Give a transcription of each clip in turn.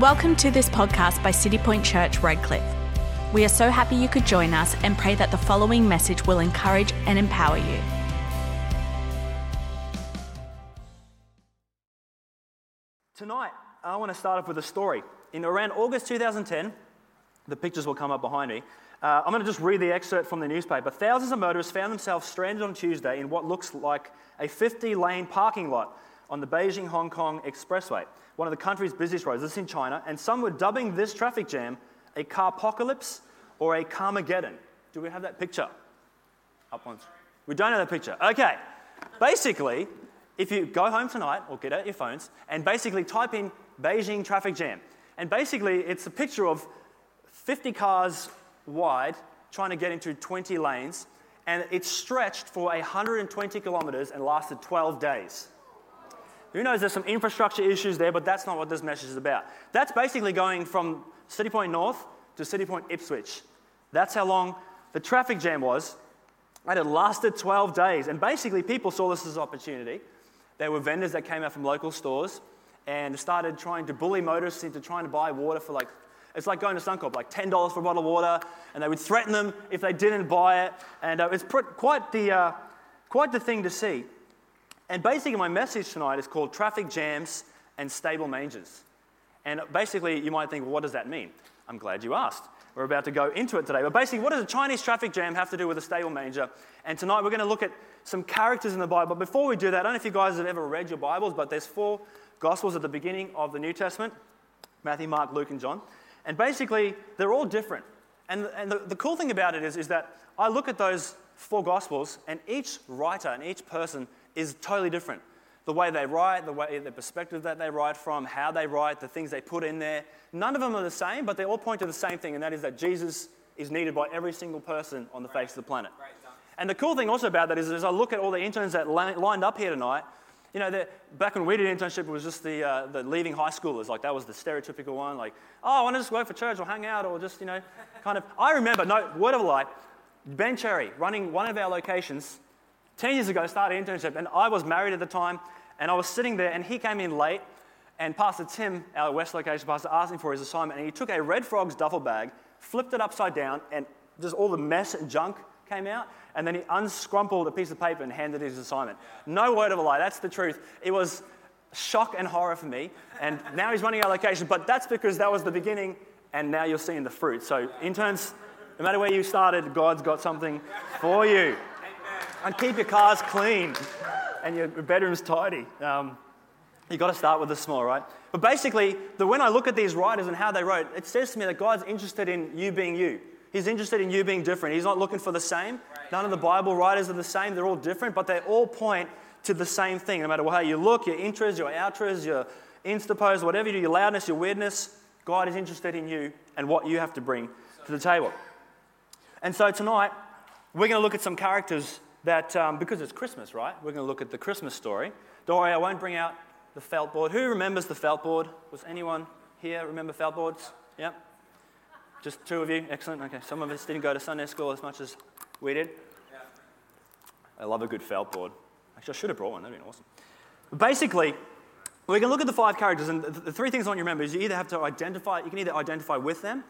Welcome to this podcast by City Point Church, Redcliffe. We are so happy you could join us and pray that the following message will encourage and empower you. Tonight, I want to start off with a story. In around August 2010, the pictures will come up behind me. Uh, I'm going to just read the excerpt from the newspaper. Thousands of motorists found themselves stranded on Tuesday in what looks like a 50 lane parking lot on the Beijing Hong Kong Expressway, one of the country's busiest roads. This is in China, and some were dubbing this traffic jam a carpocalypse or a carmageddon. Do we have that picture? Up once. We don't have that picture. Okay. Basically, if you go home tonight or get out your phones and basically type in Beijing traffic jam, and basically it's a picture of 50 cars wide trying to get into 20 lanes, and it stretched for 120 kilometers and lasted 12 days. Who knows there's some infrastructure issues there, but that's not what this message is about. That's basically going from City Point North to City Point Ipswich. That's how long the traffic jam was. And it lasted 12 days. And basically, people saw this as an opportunity. There were vendors that came out from local stores and started trying to bully motorists into trying to buy water for like, it's like going to Suncorp, like $10 for a bottle of water, and they would threaten them if they didn't buy it. And uh, it's pr- quite, the, uh, quite the thing to see. And basically, my message tonight is called Traffic Jams and Stable Mangers. And basically, you might think, well, what does that mean? I'm glad you asked. We're about to go into it today. But basically, what does a Chinese traffic jam have to do with a stable manger? And tonight, we're going to look at some characters in the Bible. But before we do that, I don't know if you guys have ever read your Bibles, but there's four Gospels at the beginning of the New Testament Matthew, Mark, Luke, and John. And basically, they're all different. And, and the, the cool thing about it is, is that I look at those four Gospels, and each writer and each person is totally different. The way they write, the way the perspective that they write from, how they write, the things they put in there. None of them are the same, but they all point to the same thing, and that is that Jesus is needed by every single person on the face of the planet. And the cool thing also about that is, as I look at all the interns that lined up here tonight, you know, back when we did internship, it was just the, uh, the leaving high schoolers. Like, that was the stereotypical one. Like, oh, I want to just go for church or hang out or just, you know, kind of. I remember, no, word of a lie, Ben Cherry running one of our locations 10 years ago, started internship, and I was married at the time, and I was sitting there, and he came in late, and Pastor Tim, our West location pastor, asked him for his assignment, and he took a Red Frogs duffel bag, flipped it upside down, and just all the mess and junk came out, and then he unscrumpled a piece of paper and handed his assignment. No word of a lie, that's the truth. It was shock and horror for me, and now he's running our location, but that's because that was the beginning, and now you're seeing the fruit. So, interns, no matter where you started, God's got something for you. And keep your cars clean and your bedroom's tidy. Um, You've got to start with the small, right? But basically, the, when I look at these writers and how they wrote, it says to me that God's interested in you being you. He's interested in you being different. He's not looking for the same. None of the Bible writers are the same. They're all different, but they all point to the same thing. No matter how you look, your intros, your outros, your instapos, whatever you do, your loudness, your weirdness, God is interested in you and what you have to bring to the table. And so tonight, we're going to look at some characters that, um, because it's Christmas, right? We're going to look at the Christmas story. Don't worry, I won't bring out the felt board. Who remembers the felt board? Was anyone here remember felt boards? Yeah? Just two of you? Excellent. Okay. Some of us didn't go to Sunday school as much as we did. Yeah. I love a good felt board. Actually, I should have brought one. That'd been awesome. But basically, we can look at the five characters, and the three things I want you to remember is you either have to identify, you can either identify with them,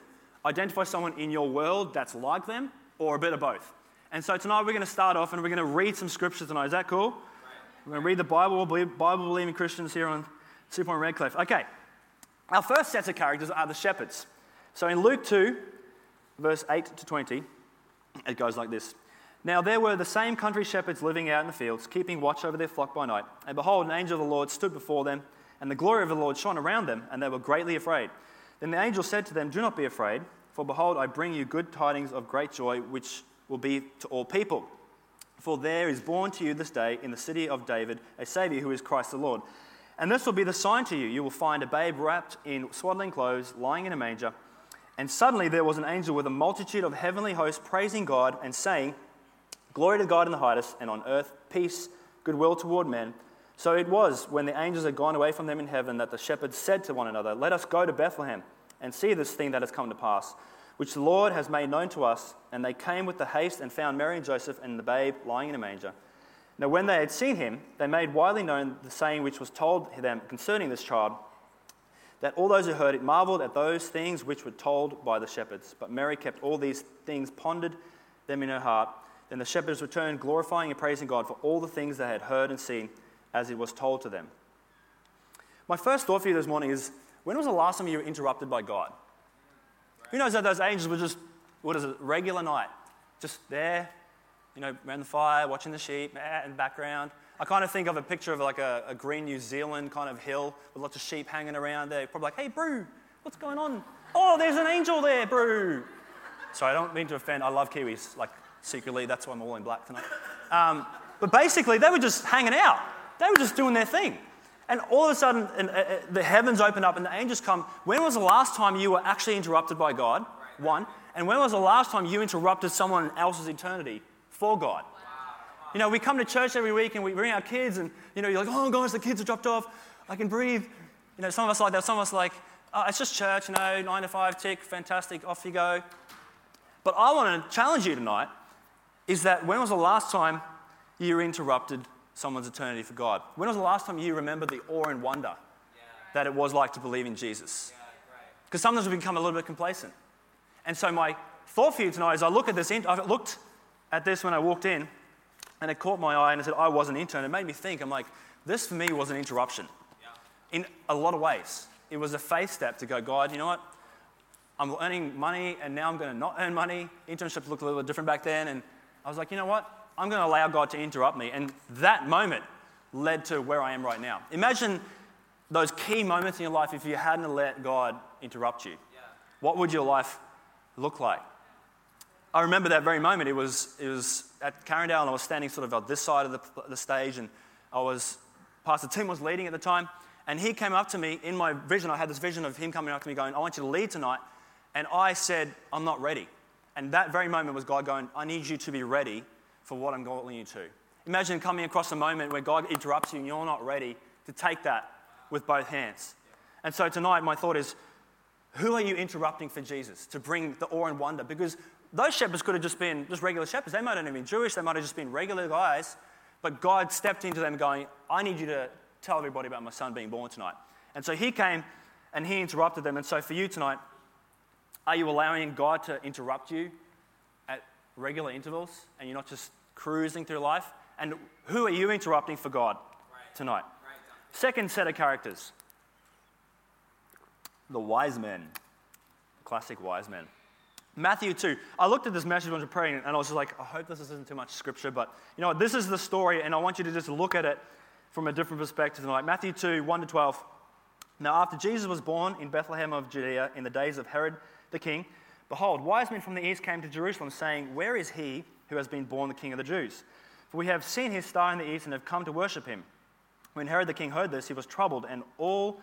identify someone in your world that's like them, or a bit of both. And so tonight we're going to start off and we're going to read some scriptures tonight. Is that cool? We're going to read the Bible, Bible believing Christians here on Super on Redcliffe. Okay, our first set of characters are the shepherds. So in Luke 2, verse 8 to 20, it goes like this. Now there were the same country shepherds living out in the fields, keeping watch over their flock by night. And behold, an angel of the Lord stood before them, and the glory of the Lord shone around them, and they were greatly afraid. Then the angel said to them, Do not be afraid, for behold, I bring you good tidings of great joy, which will be to all people. For there is born to you this day in the city of David a Saviour who is Christ the Lord. And this will be the sign to you. You will find a babe wrapped in swaddling clothes, lying in a manger. And suddenly there was an angel with a multitude of heavenly hosts praising God and saying, Glory to God in the highest, and on earth peace, goodwill toward men. So it was, when the angels had gone away from them in heaven, that the shepherds said to one another, Let us go to Bethlehem and see this thing that has come to pass which the Lord has made known to us. And they came with the haste and found Mary and Joseph and the babe lying in a manger. Now, when they had seen him, they made widely known the saying which was told them concerning this child. that all those who heard it marveled at those things which were told by the shepherds. But Mary kept all these things, pondered them in her heart. Then the shepherds returned, glorifying and praising God for all the things they had heard and seen as it was told to them. My first thought for you this morning is when was the last time you were interrupted by God? Who knows that those angels were just, what is it, regular night, just there, you know, around the fire, watching the sheep, in the background. I kind of think of a picture of like a, a, green New Zealand kind of hill with lots of sheep hanging around there. Probably like, hey, Brew, what's going on? Oh, there's an angel there, Brew. Sorry, I don't mean to offend. I love Kiwis, like secretly. That's why I'm all in black tonight. Um, but basically, they were just hanging out. They were just doing their thing. And all of a sudden, and, uh, uh, the heavens open up and the angels come. When was the last time you were actually interrupted by God? One. And when was the last time you interrupted someone else's eternity for God? You know, we come to church every week and we bring our kids, and you know, you're like, oh gosh, the kids are dropped off. I can breathe. You know, some of us like that. Some of us like, oh, it's just church, you know, nine to five, tick, fantastic, off you go. But I want to challenge you tonight is that when was the last time you were interrupted someone's eternity for God? When was the last time you remembered the awe and wonder yeah. that it was like to believe in Jesus? Because yeah, sometimes we become a little bit complacent. And so my thought for you tonight is I look at this, I looked at this when I walked in, and it caught my eye and I said I was an intern. It made me think, I'm like, this for me was an interruption yeah. in a lot of ways. It was a faith step to go, God, you know what? I'm earning money and now I'm going to not earn money. Internships looked a little different back then. And I was like, you know what? I'm going to allow God to interrupt me. And that moment led to where I am right now. Imagine those key moments in your life if you hadn't let God interrupt you. Yeah. What would your life look like? I remember that very moment. It was, it was at Carindale, and I was standing sort of on this side of the, the stage, and I was, Pastor Tim was leading at the time, and he came up to me in my vision. I had this vision of him coming up to me going, I want you to lead tonight. And I said, I'm not ready. And that very moment was God going, I need you to be ready for what I'm calling you to. Imagine coming across a moment where God interrupts you and you're not ready to take that with both hands. And so tonight, my thought is who are you interrupting for Jesus to bring the awe and wonder? Because those shepherds could have just been just regular shepherds. They might not have been Jewish, they might have just been regular guys. But God stepped into them going, I need you to tell everybody about my son being born tonight. And so he came and he interrupted them. And so for you tonight, are you allowing God to interrupt you regular intervals and you're not just cruising through life? And who are you interrupting for God tonight? Second set of characters the wise men. Classic wise men. Matthew 2. I looked at this message when I was praying and I was just like, I hope this isn't too much scripture, but you know what? This is the story and I want you to just look at it from a different perspective Like Matthew 2, 1 to 12. Now, after Jesus was born in Bethlehem of Judea in the days of Herod the king, Behold, wise men from the east came to Jerusalem, saying, Where is he who has been born the king of the Jews? For we have seen his star in the east and have come to worship him. When Herod the king heard this, he was troubled, and all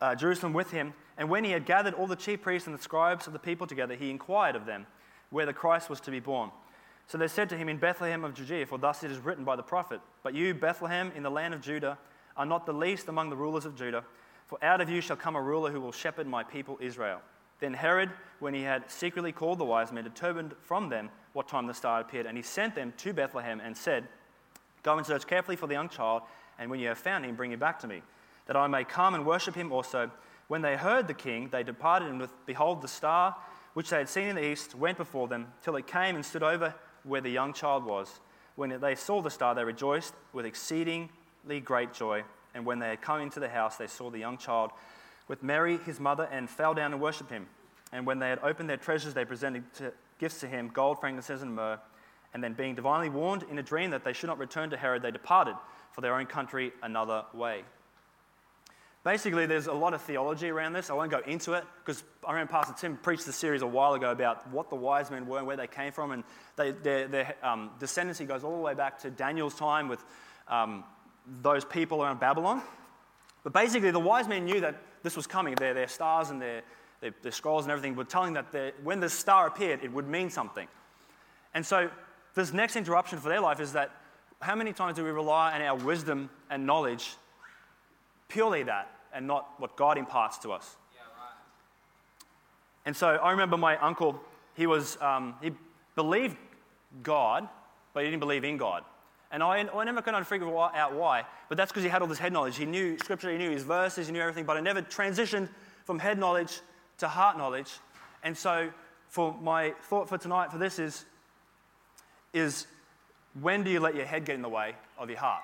uh, Jerusalem with him. And when he had gathered all the chief priests and the scribes of the people together, he inquired of them where the Christ was to be born. So they said to him, In Bethlehem of Judea, for thus it is written by the prophet, But you, Bethlehem, in the land of Judah, are not the least among the rulers of Judah, for out of you shall come a ruler who will shepherd my people Israel. Then Herod, when he had secretly called the wise men, determined from them what time the star appeared, and he sent them to Bethlehem and said, Go and search carefully for the young child, and when you have found him, bring him back to me, that I may come and worship him also. When they heard the king, they departed, and with, behold, the star which they had seen in the east went before them, till it came and stood over where the young child was. When they saw the star, they rejoiced with exceedingly great joy. And when they had come into the house, they saw the young child with Mary, his mother, and fell down and worshipped him. And when they had opened their treasures, they presented to, gifts to him gold, frankincense, and myrrh. And then, being divinely warned in a dream that they should not return to Herod, they departed for their own country another way. Basically, there's a lot of theology around this. I won't go into it because I remember Pastor Tim preached a series a while ago about what the wise men were and where they came from. And they, their, their um, descendancy goes all the way back to Daniel's time with um, those people around Babylon. But basically, the wise men knew that this was coming. Their, their stars and their, their, their scrolls and everything were telling that when this star appeared, it would mean something. And so, this next interruption for their life is that how many times do we rely on our wisdom and knowledge purely that and not what God imparts to us? And so, I remember my uncle, he, was, um, he believed God, but he didn't believe in God. And I, I never could figure out why, but that's because he had all this head knowledge. He knew scripture, he knew his verses, he knew everything, but I never transitioned from head knowledge to heart knowledge. And so, for my thought for tonight for this is, is when do you let your head get in the way of your heart?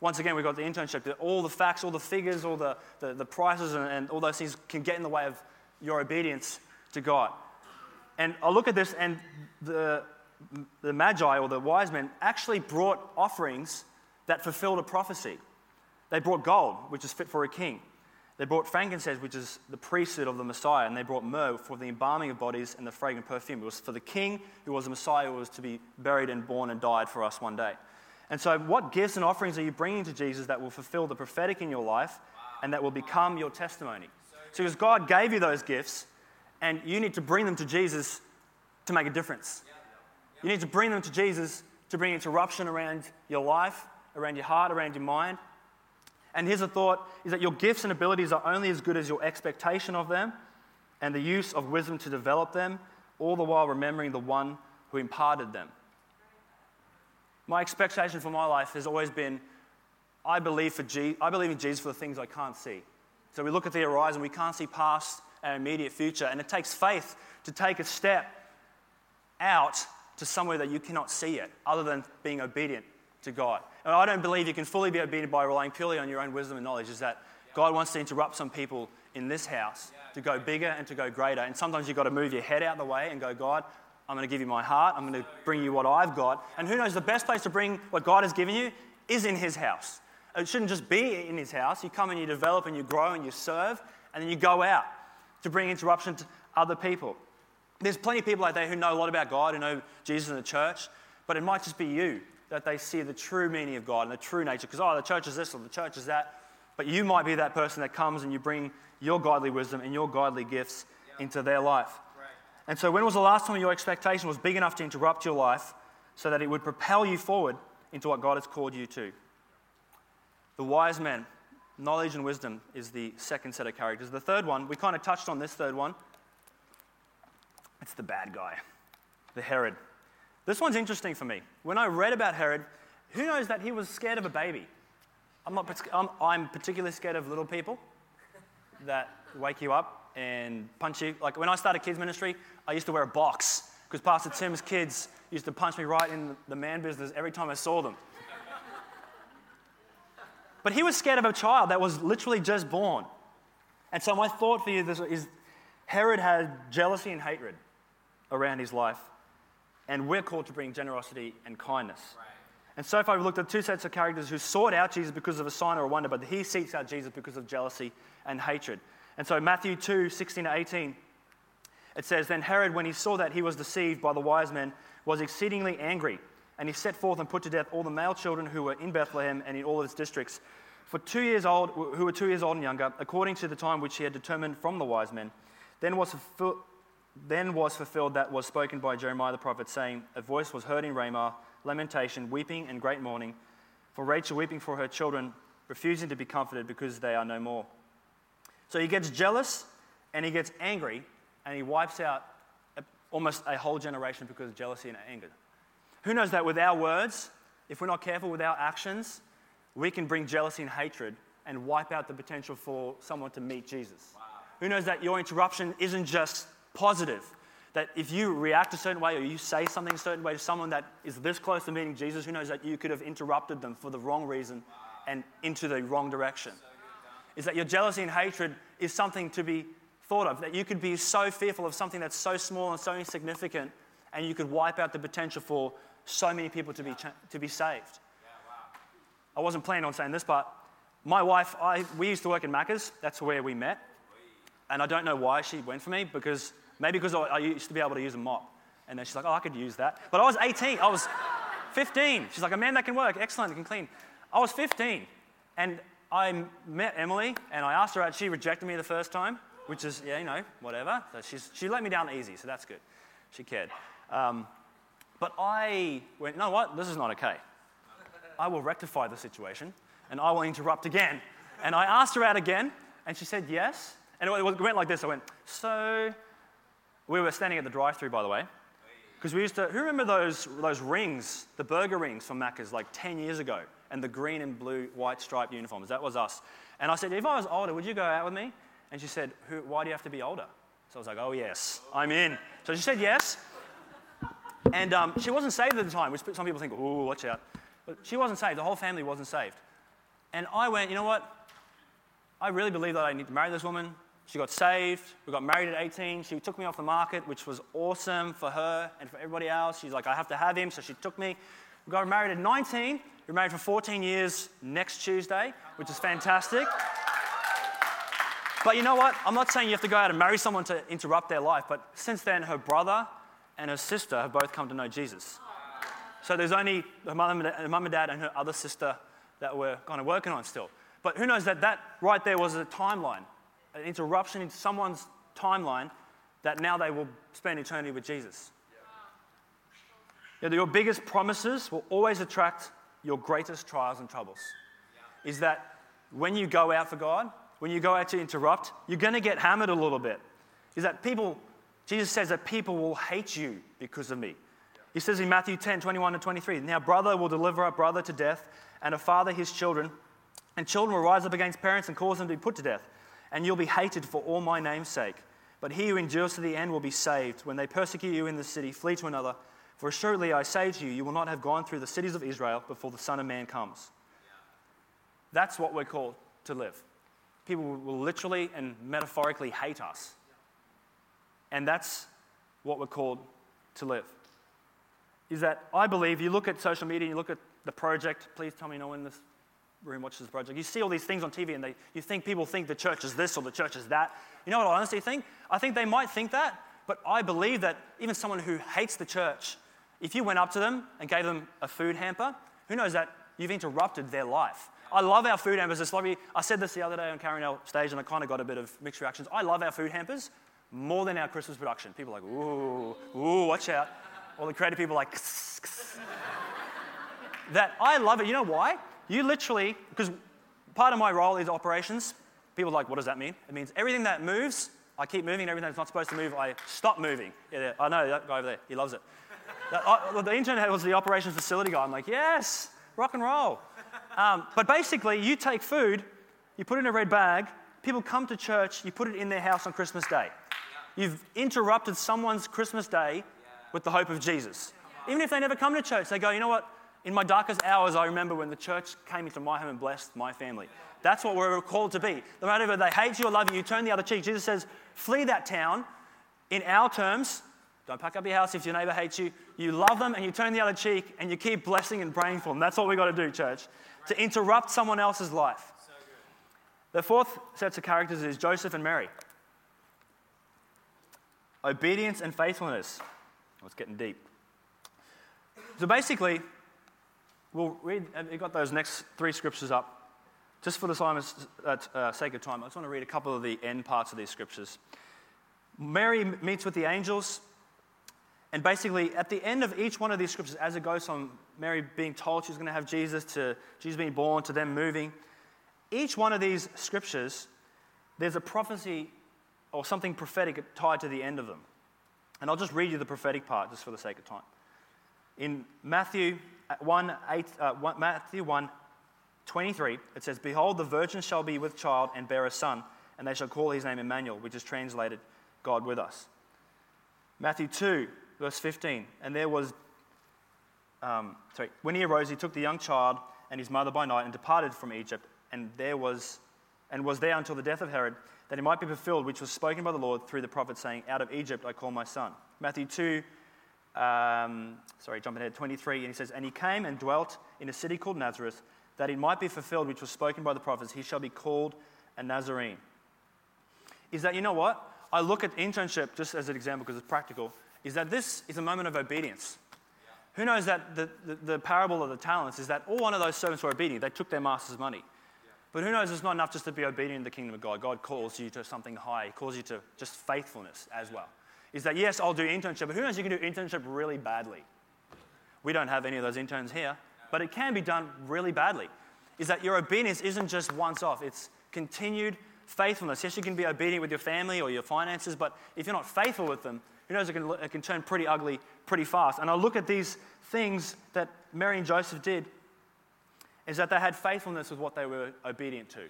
Once again, we've got the internship. All the facts, all the figures, all the, the, the prices, and, and all those things can get in the way of your obedience to God. And I look at this, and the, the Magi or the wise men actually brought offerings that fulfilled a prophecy. They brought gold, which is fit for a king. They brought frankincense, which is the priesthood of the Messiah, and they brought myrrh for the embalming of bodies and the fragrant perfume. It was for the king who was the Messiah who was to be buried and born and died for us one day. And so, what gifts and offerings are you bringing to Jesus that will fulfill the prophetic in your life and that will become your testimony? So, because God gave you those gifts, and you need to bring them to Jesus to make a difference. You need to bring them to Jesus to bring interruption around your life, around your heart, around your mind. And here's a thought is that your gifts and abilities are only as good as your expectation of them and the use of wisdom to develop them, all the while remembering the one who imparted them. My expectation for my life has always been I believe, for Je- I believe in Jesus for the things I can't see. So we look at the horizon, we can't see past our immediate future, and it takes faith to take a step out to somewhere that you cannot see it, other than being obedient to God. And I don't believe you can fully be obedient by relying purely on your own wisdom and knowledge, is that God wants to interrupt some people in this house to go bigger and to go greater. And sometimes you've got to move your head out of the way and go, God, I'm going to give you my heart. I'm going to bring you what I've got. And who knows, the best place to bring what God has given you is in His house. It shouldn't just be in His house. You come and you develop and you grow and you serve, and then you go out to bring interruption to other people. There's plenty of people out there who know a lot about God, who know Jesus and the church, but it might just be you that they see the true meaning of God and the true nature. Because, oh, the church is this or the church is that. But you might be that person that comes and you bring your godly wisdom and your godly gifts into their life. Right. And so, when was the last time your expectation was big enough to interrupt your life so that it would propel you forward into what God has called you to? The wise men, knowledge and wisdom is the second set of characters. The third one, we kind of touched on this third one. It's the bad guy, the Herod. This one's interesting for me. When I read about Herod, who knows that he was scared of a baby? I'm, not, I'm, I'm particularly scared of little people that wake you up and punch you. Like when I started kids ministry, I used to wear a box because Pastor Tim's kids used to punch me right in the man business every time I saw them. But he was scared of a child that was literally just born. And so my thought for you is Herod had jealousy and hatred around his life. And we're called to bring generosity and kindness. Right. And so far, we've looked at two sets of characters who sought out Jesus because of a sign or a wonder, but he seeks out Jesus because of jealousy and hatred. And so, Matthew 2 16 to 18, it says, Then Herod, when he saw that he was deceived by the wise men, was exceedingly angry, and he set forth and put to death all the male children who were in Bethlehem and in all of its districts, for two years old, who were two years old and younger, according to the time which he had determined from the wise men. Then was then was fulfilled that was spoken by Jeremiah the prophet, saying, A voice was heard in Ramah, lamentation, weeping, and great mourning, for Rachel weeping for her children, refusing to be comforted because they are no more. So he gets jealous and he gets angry and he wipes out almost a whole generation because of jealousy and anger. Who knows that with our words, if we're not careful with our actions, we can bring jealousy and hatred and wipe out the potential for someone to meet Jesus. Wow. Who knows that your interruption isn't just positive. That if you react a certain way or you say something a certain way to someone that is this close to meeting Jesus, who knows that you could have interrupted them for the wrong reason and into the wrong direction. Is that your jealousy and hatred is something to be thought of. That you could be so fearful of something that's so small and so insignificant, and you could wipe out the potential for so many people to be, to be saved. I wasn't planning on saying this, but my wife, I, we used to work in Macca's. That's where we met. And I don't know why she went for me because Maybe because I, used to be able to use a mop. And then she's like, oh, I could use that. But I was 18. I was 15. She's like, a man that can work. Excellent, can clean. I was 15. And I met Emily and I asked her out. She rejected me the first time, which is, yeah, you know, whatever. So she's, she let me down easy, so that's good. She cared. Um, but I went, you know what? This is not okay. I will rectify the situation and I will interrupt again. And I asked her out again and she said yes. And it went like this I went, so we were standing at the drive through, by the way. Because we used to, who remember those, those rings, the burger rings from Macca's like 10 years ago, and the green and blue, white striped uniforms? That was us. And I said, if I was older, would you go out with me? And she said, why do you have to be older? So I was like, oh, yes, I'm in. So she said yes. And um, she wasn't saved at the time, which some people think, oh, watch out. But she wasn't saved. The whole family wasn't saved. And I went, you know what? I really believe that I need to marry this woman. She got saved. We got married at 18. She took me off the market, which was awesome for her and for everybody else. She's like, I have to have him. So she took me. We got married at 19. We were married for 14 years next Tuesday, which is fantastic. But you know what? I'm not saying you have to go out and marry someone to interrupt their life, but since then, her brother and her sister have both come to know Jesus. So there's only her mum and dad and her other sister that we're kind of working on still. But who knows that that right there was a timeline an interruption in someone's timeline that now they will spend eternity with Jesus. Yeah. your biggest promises will always attract your greatest trials and troubles. Yeah. Is that when you go out for God, when you go out to interrupt, you're going to get hammered a little bit. Is that people, Jesus says that people will hate you because of me. He says in Matthew 10 21 to 23, Now brother will deliver a brother to death, and a father his children, and children will rise up against parents and cause them to be put to death and you'll be hated for all my name's sake. But he who endures to the end will be saved. When they persecute you in the city, flee to another. For assuredly I say to you, you will not have gone through the cities of Israel before the Son of Man comes. That's what we're called to live. People will literally and metaphorically hate us. And that's what we're called to live. Is that I believe you look at social media, you look at the project, please tell me no one this room watches the project, you see all these things on TV and they, you think people think the church is this or the church is that. You know what I honestly think? I think they might think that, but I believe that even someone who hates the church, if you went up to them and gave them a food hamper, who knows that you've interrupted their life. I love our food hampers. It's lovely. I said this the other day on Carindale stage and I kind of got a bit of mixed reactions. I love our food hampers more than our Christmas production. People like, ooh, ooh, watch out. All the creative people like, that I love it. You know why? You literally, because part of my role is operations. People are like, what does that mean? It means everything that moves, I keep moving. Everything that's not supposed to move, I stop moving. Yeah, I know that guy over there. He loves it. the, the intern was the operations facility guy. I'm like, yes, rock and roll. Um, but basically, you take food, you put it in a red bag, people come to church, you put it in their house on Christmas Day. You've interrupted someone's Christmas Day with the hope of Jesus. Even if they never come to church, they go, you know what? In my darkest hours, I remember when the church came into my home and blessed my family. That's what we're called to be. No matter whether they hate you or love you, you turn the other cheek. Jesus says, flee that town. In our terms, don't pack up your house if your neighbor hates you. You love them and you turn the other cheek and you keep blessing and praying for them. That's what we've got to do, church. To interrupt someone else's life. The fourth set of characters is Joseph and Mary. Obedience and faithfulness. Oh, it's getting deep. So basically, We'll read, you got those next three scriptures up. Just for the uh, sake of time, I just want to read a couple of the end parts of these scriptures. Mary meets with the angels, and basically, at the end of each one of these scriptures, as it goes from Mary being told she's going to have Jesus to Jesus being born to them moving, each one of these scriptures, there's a prophecy or something prophetic tied to the end of them. And I'll just read you the prophetic part just for the sake of time. In Matthew 1, 8, uh, 1, Matthew 1 23, it says, Behold, the virgin shall be with child and bear a son, and they shall call his name Emmanuel, which is translated God with us. Matthew 2, verse 15, and there was, um, sorry, when he arose, he took the young child and his mother by night and departed from Egypt, and there was, and was there until the death of Herod, that it might be fulfilled, which was spoken by the Lord through the prophet, saying, Out of Egypt I call my son. Matthew 2, um, sorry, jumping ahead, 23, and he says, And he came and dwelt in a city called Nazareth, that it might be fulfilled, which was spoken by the prophets, he shall be called a Nazarene. Is that, you know what? I look at internship just as an example because it's practical, is that this is a moment of obedience. Who knows that the, the, the, parable of the talents is that all one of those servants were obedient. They took their master's money. Yeah. But who knows it's not enough just to be obedient in the kingdom of God. God calls you to something high, He calls you to just faithfulness as well is that yes, I'll do internship, but who knows you can do internship really badly? We don't have any of those interns here, but it can be done really badly. Is that your obedience isn't just once off, it's continued faithfulness. Yes, you can be obedient with your family or your finances, but if you're not faithful with them, who knows, it can, it can turn pretty ugly pretty fast. And I look at these things that Mary and Joseph did, is that they had faithfulness with what they were obedient to.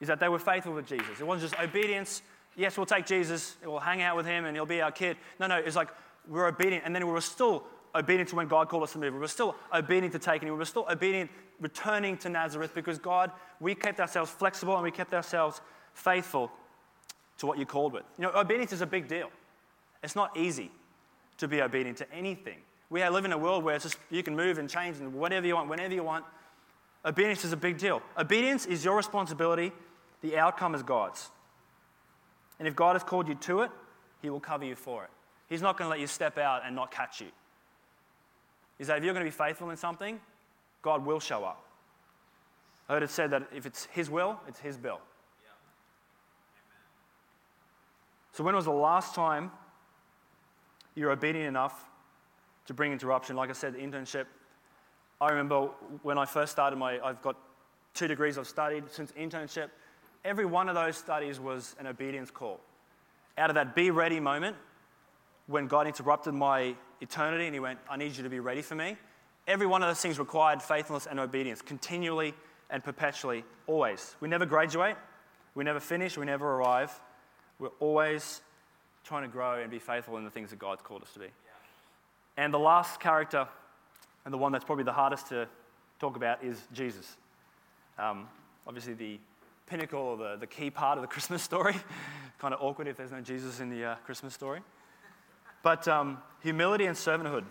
Is that they were faithful with Jesus. It wasn't just obedience, yes, we'll take Jesus, we'll hang out with him, and he'll be our kid. No, no, it's like we're obedient, and then we were still obedient to when God called us to move. We were still obedient to taking him. We were still obedient returning to Nazareth because God, we kept ourselves flexible and we kept ourselves faithful to what you called with. You know, obedience is a big deal. It's not easy to be obedient to anything. We live in a world where it's just you can move and change and whatever you want, whenever you want. Obedience is a big deal. Obedience is your responsibility, the outcome is God's. And if God has called you to it, He will cover you for it. He's not going to let you step out and not catch you. Is that if you're going to be faithful in something, God will show up. I heard it said that if it's His will, it's His bill. So, when was the last time you were obedient enough to bring interruption? Like I said, the internship. I remember when I first started my, I've got two degrees I've studied since internship. Every one of those studies was an obedience call. Out of that be ready moment, when God interrupted my eternity and He went, I need you to be ready for me, every one of those things required faithfulness and obedience, continually and perpetually, always. We never graduate, we never finish, we never arrive. We're always trying to grow and be faithful in the things that God's called us to be. And the last character, and the one that's probably the hardest to talk about, is Jesus. Um, obviously, the pinnacle or the, the key part of the Christmas story. kind of awkward if there's no Jesus in the uh, Christmas story. But um, humility and servanthood.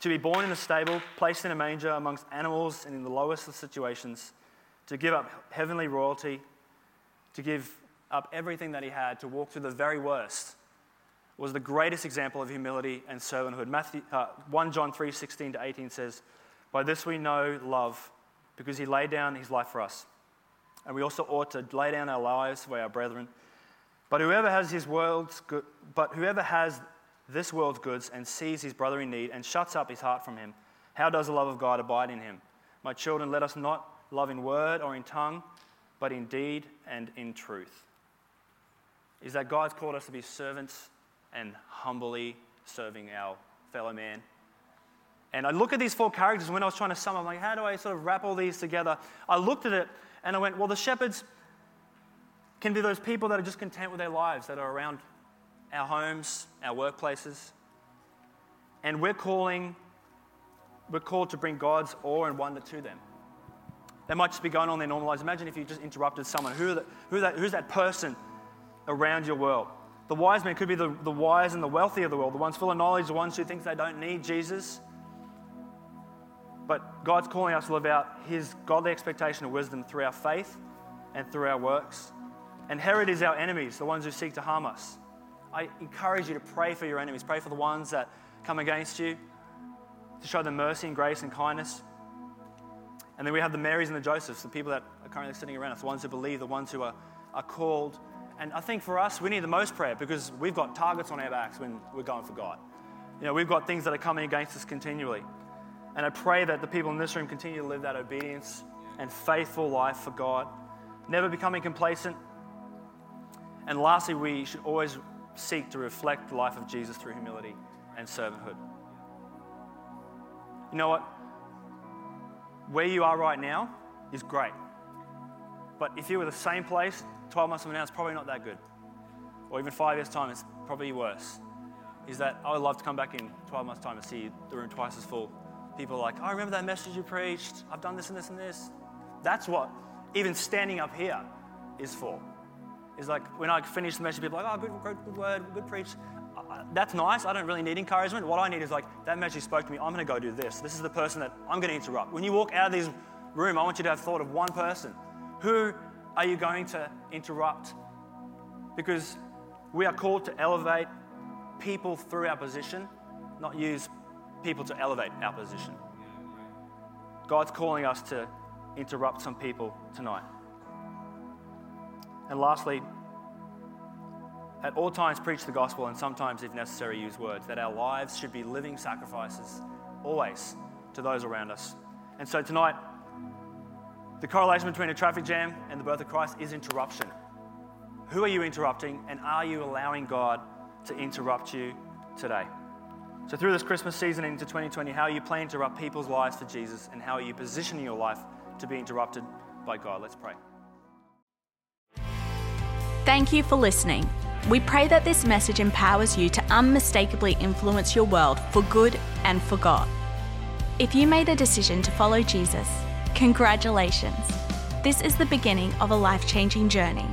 To be born in a stable, placed in a manger amongst animals and in the lowest of situations, to give up heavenly royalty, to give up everything that he had to walk through the very worst was the greatest example of humility and servanthood. Matthew, uh, 1 John 3 16 to 18 says, By this we know love, because he laid down his life for us. And we also ought to lay down our lives for our brethren. But whoever has his world's good, but whoever has this world's goods and sees his brother in need and shuts up his heart from him, how does the love of God abide in him? My children, let us not love in word or in tongue, but in deed and in truth is that God's called us to be servants and humbly serving our fellow man. And I look at these four characters, when I was trying to sum up, like, how do I sort of wrap all these together? I looked at it and I went, well, the shepherds can be those people that are just content with their lives, that are around our homes, our workplaces. And we're calling, we're called to bring God's awe and wonder to them. They might just be going on their normal lives. Imagine if you just interrupted someone. Who, the, who that, who's that person around your world. The wise men could be the, the wise and the wealthy of the world, the ones full of knowledge, the ones who think they don't need Jesus. But God's calling us to live out His godly expectation of wisdom through our faith and through our works. And Herod is our enemies, the ones who seek to harm us. I encourage you to pray for your enemies. Pray for the ones that come against you, to show them mercy and grace and kindness. And then we have the Marys and the Josephs, the people that are currently sitting around us, the ones who believe, the ones who are, are called and I think for us, we need the most prayer because we've got targets on our backs when we're going for God. You know, we've got things that are coming against us continually. And I pray that the people in this room continue to live that obedience and faithful life for God, never becoming complacent. And lastly, we should always seek to reflect the life of Jesus through humility and servanthood. You know what? Where you are right now is great. But if you were the same place 12 months from now, it's probably not that good. Or even five years' time, it's probably worse. Is that I would love to come back in 12 months' time and see the room twice as full. People are like, oh, I remember that message you preached. I've done this and this and this. That's what even standing up here is for. Is like when I finish the message, people are like, oh, good, good, good word, good preach. Uh, that's nice. I don't really need encouragement. What I need is like, that message spoke to me. I'm going to go do this. This is the person that I'm going to interrupt. When you walk out of this room, I want you to have thought of one person who are you going to interrupt? Because we are called to elevate people through our position, not use people to elevate our position. God's calling us to interrupt some people tonight. And lastly, at all times preach the gospel and sometimes, if necessary, use words. That our lives should be living sacrifices, always, to those around us. And so tonight, the correlation between a traffic jam and the birth of Christ is interruption. Who are you interrupting, and are you allowing God to interrupt you today. So, through this Christmas season into 2020, how are you planning to interrupt people's lives for Jesus and how are you positioning your life to be interrupted by God? Let's pray. Thank you for listening. We pray that this message empowers you to unmistakably influence your world for good and for God. If you made a decision to follow Jesus, congratulations. This is the beginning of a life changing journey.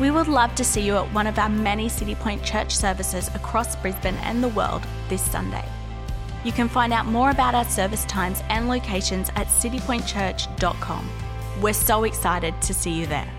We would love to see you at one of our many City Point church services across Brisbane and the world this Sunday. You can find out more about our service times and locations at citypointchurch.com. We're so excited to see you there.